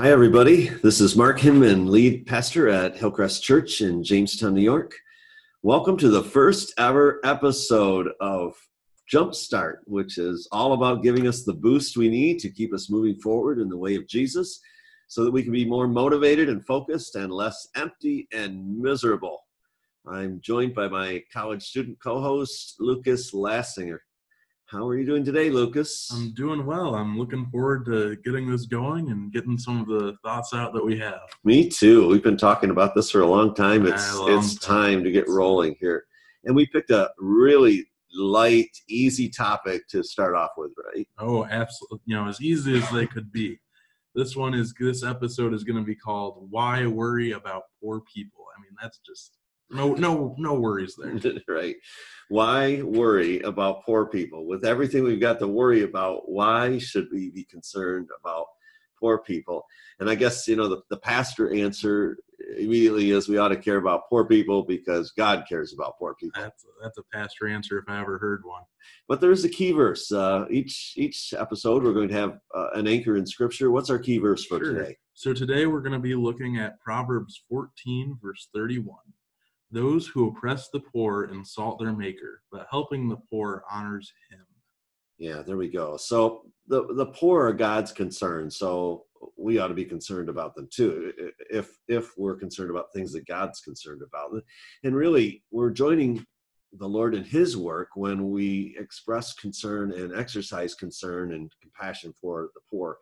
Hi, everybody. This is Mark Hinman, lead pastor at Hillcrest Church in Jamestown, New York. Welcome to the first ever episode of Jumpstart, which is all about giving us the boost we need to keep us moving forward in the way of Jesus so that we can be more motivated and focused and less empty and miserable. I'm joined by my college student co host, Lucas Lassinger. How are you doing today, Lucas? I'm doing well. I'm looking forward to getting this going and getting some of the thoughts out that we have. Me too. We've been talking about this for a long time. It's long it's time. time to get rolling here. And we picked a really light, easy topic to start off with, right? Oh, absolutely. You know, as easy as they could be. This one is this episode is going to be called "Why Worry About Poor People." I mean, that's just no, no, no worries there. right. Why worry about poor people? With everything we've got to worry about, why should we be concerned about poor people? And I guess, you know, the, the pastor answer immediately is we ought to care about poor people because God cares about poor people. That's a, that's a pastor answer if I ever heard one. But there's a key verse. Uh, each each episode we're going to have uh, an anchor in Scripture. What's our key verse for sure. today? So today we're going to be looking at Proverbs 14 verse 31. Those who oppress the poor insult their maker, but helping the poor honors him. Yeah, there we go. So the the poor are God's concern. So we ought to be concerned about them too if if we're concerned about things that god's concerned about and really we're joining the lord in his work when we express concern and exercise concern and compassion for the poor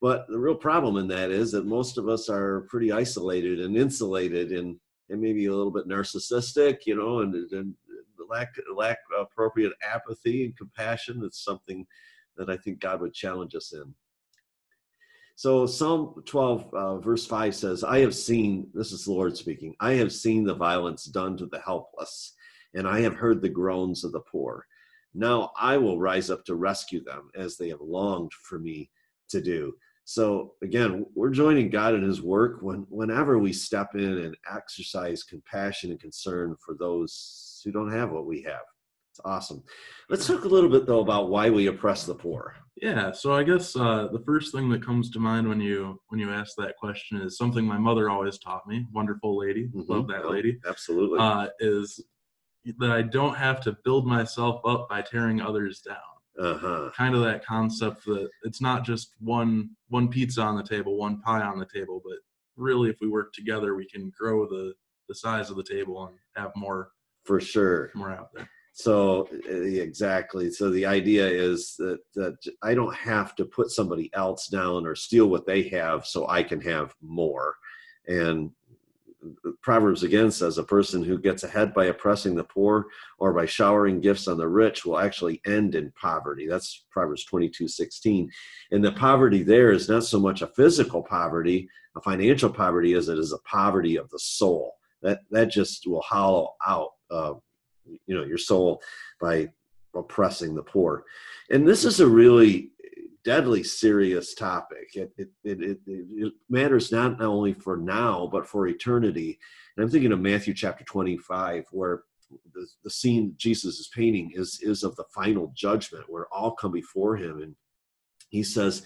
but the real problem in that is that most of us are pretty isolated and insulated and and maybe a little bit narcissistic, you know, and, and lack lack appropriate apathy and compassion. It's something that I think God would challenge us in. So Psalm 12, uh, verse 5 says, I have seen, this is the Lord speaking, I have seen the violence done to the helpless, and I have heard the groans of the poor. Now I will rise up to rescue them as they have longed for me to do. So again, we're joining God in His work when, whenever we step in and exercise compassion and concern for those who don't have what we have. It's awesome. Let's talk a little bit though about why we oppress the poor. Yeah, so I guess uh, the first thing that comes to mind when you when you ask that question is something my mother always taught me. Wonderful lady, mm-hmm. love that lady. Absolutely. Uh, is that I don't have to build myself up by tearing others down uh-huh. kind of that concept that it's not just one one pizza on the table one pie on the table but really if we work together we can grow the the size of the table and have more for sure. more out there. So exactly. So the idea is that that i don't have to put somebody else down or steal what they have so i can have more. And Proverbs again says a person who gets ahead by oppressing the poor or by showering gifts on the rich will actually end in poverty. That's Proverbs 22 16. And the poverty there is not so much a physical poverty, a financial poverty, as it is a poverty of the soul. That, that just will hollow out uh, you know your soul by oppressing the poor. And this is a really deadly serious topic. It, it, it, it, matters not only for now, but for eternity. And I'm thinking of Matthew chapter 25, where the, the scene Jesus is painting is, is of the final judgment, where all come before him. And he says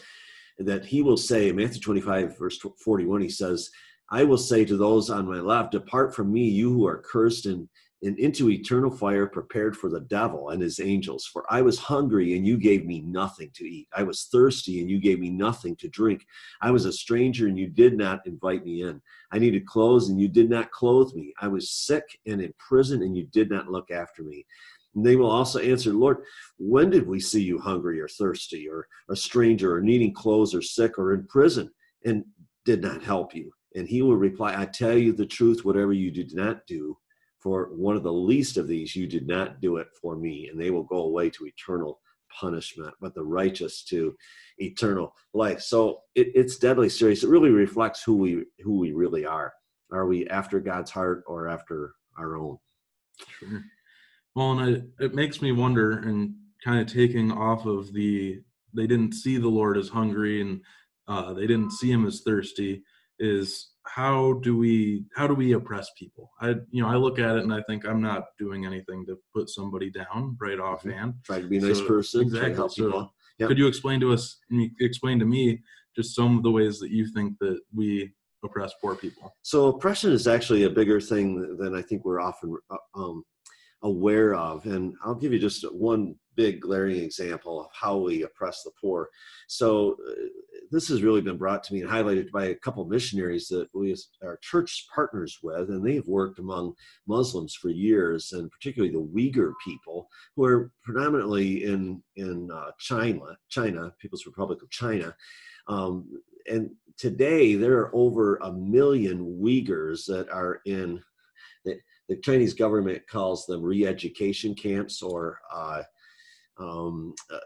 that he will say, Matthew 25, verse 41, he says, I will say to those on my left, Depart from me, you who are cursed, and and into eternal fire prepared for the devil and his angels. For I was hungry, and you gave me nothing to eat. I was thirsty, and you gave me nothing to drink. I was a stranger, and you did not invite me in. I needed clothes, and you did not clothe me. I was sick and in prison, and you did not look after me. And they will also answer, Lord, when did we see you hungry or thirsty or a stranger or needing clothes or sick or in prison and did not help you? And he will reply, I tell you the truth, whatever you did not do for one of the least of these, you did not do it for me, and they will go away to eternal punishment, but the righteous to eternal life. So it, it's deadly serious. It really reflects who we who we really are. Are we after God's heart or after our own? Sure. Well, and it, it makes me wonder, and kind of taking off of the they didn't see the Lord as hungry and uh, they didn't see him as thirsty. Is how do we how do we oppress people i you know i look at it and i think i'm not doing anything to put somebody down right offhand try to be a nice so, person exactly so yep. could you explain to us explain to me just some of the ways that you think that we oppress poor people. So oppression is actually a bigger thing than I think we're often uh, um, aware of. And I'll give you just one big glaring example of how we oppress the poor. So uh, this has really been brought to me and highlighted by a couple of missionaries that we are church partners with, and they've worked among Muslims for years, and particularly the Uyghur people, who are predominantly in in uh, China, China, People's Republic of China. Um, and today there are over a million Uyghurs that are in the, the Chinese government calls them re-education camps or uh, um, uh,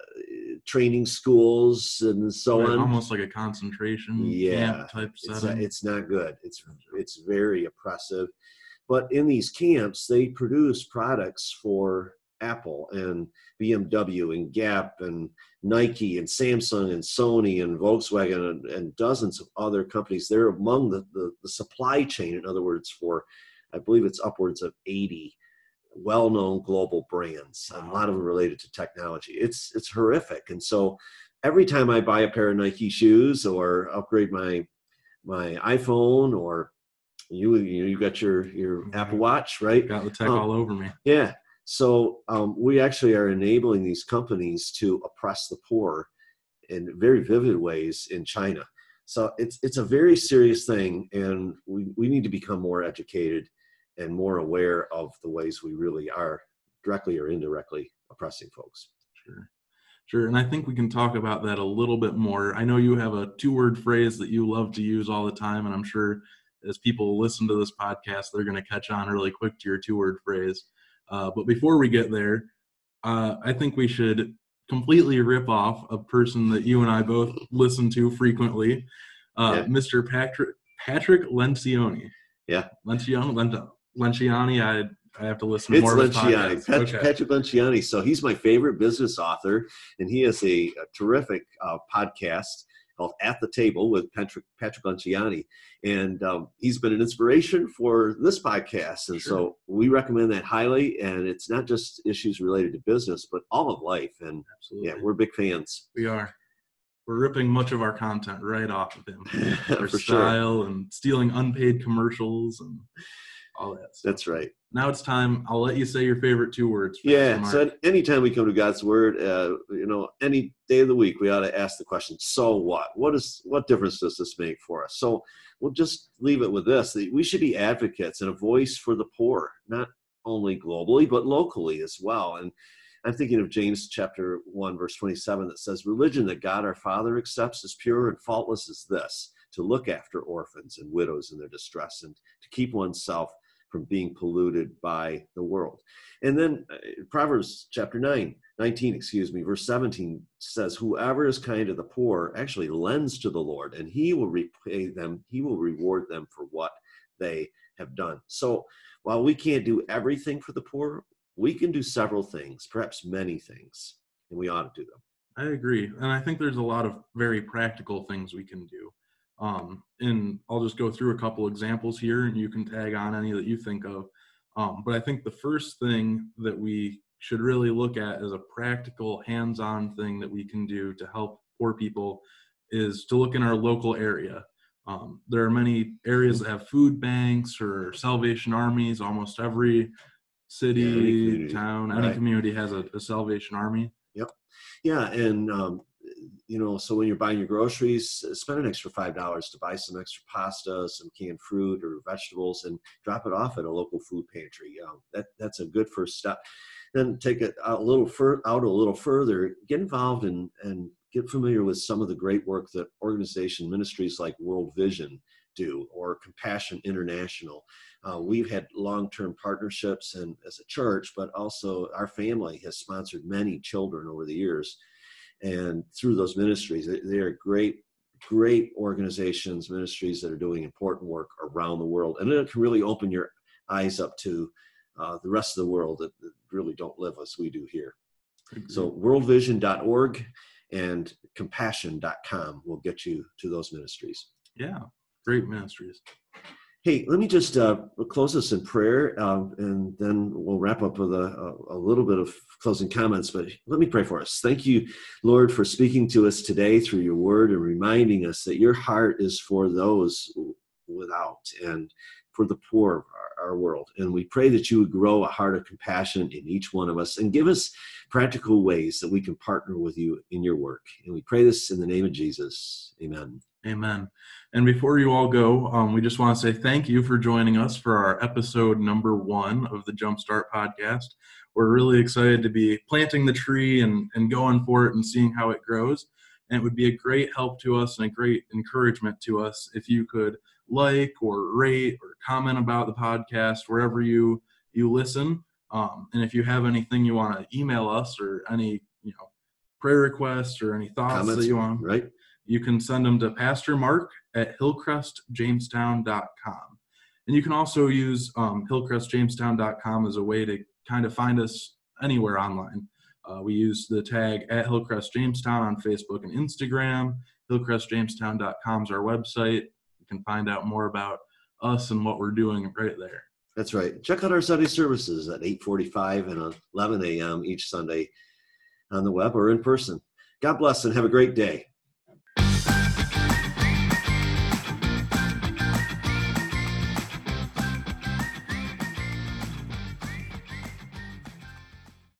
training schools and so Right, on. Almost like a concentration Yeah, camp type It's not, it's not good. It's it's very oppressive. But in these camps, they produce products for Apple and BMW and Gap and Nike and Samsung and Sony and Volkswagen and, and dozens of other companies. They're among the, the, the supply chain, in other words, for I believe it's upwards of 80 well-known global brands. A lot of them related to technology. It's it's horrific. And so every time I buy a pair of Nike shoes or upgrade my my iPhone or you you, you got your your Mhm. Apple Watch, right? Got the tech Um, all over me. Yeah. So um, we actually are enabling these companies to oppress the poor in very vivid ways in China. So it's it's a very serious thing, and we, we need to become more educated and more aware of the ways we really are directly or indirectly oppressing folks. Sure. Sure. And I think we can talk about that a little bit more. I know you have a two word phrase that you love to use all the time. And I'm sure as people listen to this podcast, they're going to catch on really quick to your two word phrase. Uh, but before we get there, uh, I think we should completely rip off a person that you and I both listen to frequently, uh, Yeah. Mr. Patrick Patrick Lencioni. Yeah. Lencioni. Lent- Lenciani. I I have to listen It's more. Lenciani. Patrick, Okay. Patrick Lenciani. So he's my favorite business author, and he has a, a terrific uh, podcast called At the Table with Patrick, Patrick Lenciani. And um, he's been an inspiration for this podcast. And so we recommend that highly. And it's not just issues related to business, but all of life. And Absolutely. yeah, we're big fans. We are. We're ripping much of our content right off of him. Our for sure. style and stealing unpaid commercials and all that stuff. That's right. Now it's time. I'll let you say your favorite two words. Yeah. So anytime we come to God's Word, uh, you know, any day of the week, we ought to ask the question: So what? What is what difference does this make for us? So we'll just leave it with this: that we should be advocates and a voice for the poor, not only globally but locally as well. And I'm thinking of James chapter one, verse 27, that says, "Religion that God our Father accepts as pure and faultless as this: to look after orphans and widows in their distress, and to keep oneself." From being polluted by the world. And then uh, Proverbs chapter 9, 19, excuse me, verse 17 says, Whoever is kind to the poor actually lends to the Lord, and he will repay them, he will reward them for what they have done. So while we can't do everything for the poor, we can do several things, perhaps many things, and we ought to do them. I agree, and I think there's a lot of very practical things we can do. Um, and I'll just go through a couple examples here, and you can tag on any that you think of. Um, but I think the first thing that we should really look at as a practical, hands-on thing that we can do to help poor people is to look in our local area. Um, there are many areas that have food banks or Salvation Armies. Almost every city, Yeah, any town, any right. community has a, a Salvation Army. Yep. Yeah, and um, you know, so when you're buying your groceries, spend an extra five dollars to buy some extra pasta, some canned fruit or vegetables, and drop it off at a local food pantry. Know, that that's a good first step. Then take it out a little fur, out a little further. Get involved and and get familiar with some of the great work that organization ministries like World Vision do or Compassion International. Uh, we've had long-term partnerships and as a church, but also our family has sponsored many children over the years and through those ministries they- they are great great organizations ministries that are doing important work around the world. And it can really open your eyes up to uh, the rest of the world that, that really don't live as we do here. So worldvision.org and compassion.com will get you to those ministries. Yeah, great ministries. Hey, let me just uh, close this in prayer, um, and then we'll wrap up with a, a, a, little bit of closing comments. But let me pray for us. Thank you, Lord, for speaking to us today through your word and reminding us that your heart is for those without and for the poor of our, our world. And we pray that you would grow a heart of compassion in each one of us and give us practical ways that we can partner with you in your work. And we pray this in the name of Jesus. Amen. Amen. And before you all go, um, we just want to say thank you for joining us for our episode number one of the Jumpstart podcast. We're really excited to be planting the tree and, and going for it and seeing how it grows. And it would be a great help to us and a great encouragement to us if you could like or rate or comment about the podcast wherever you you listen. Um, and if you have anything you want to email us or any you know prayer requests or any thoughts Comments, that you want, right? You can send them to Pastor Mark at hillcrestjamestown.com. And you can also use um, hillcrestjamestown.com as a way to kind of find us anywhere online. Uh, we use the tag at Hillcrest Jamestown on Facebook and Instagram. HillcrestJamestown.com is our website. You can find out more about us and what we're doing right there. That's right. Check out our Sunday services at 8:45 and 11 a.m. each Sunday on the web or in person. God bless and have a great day.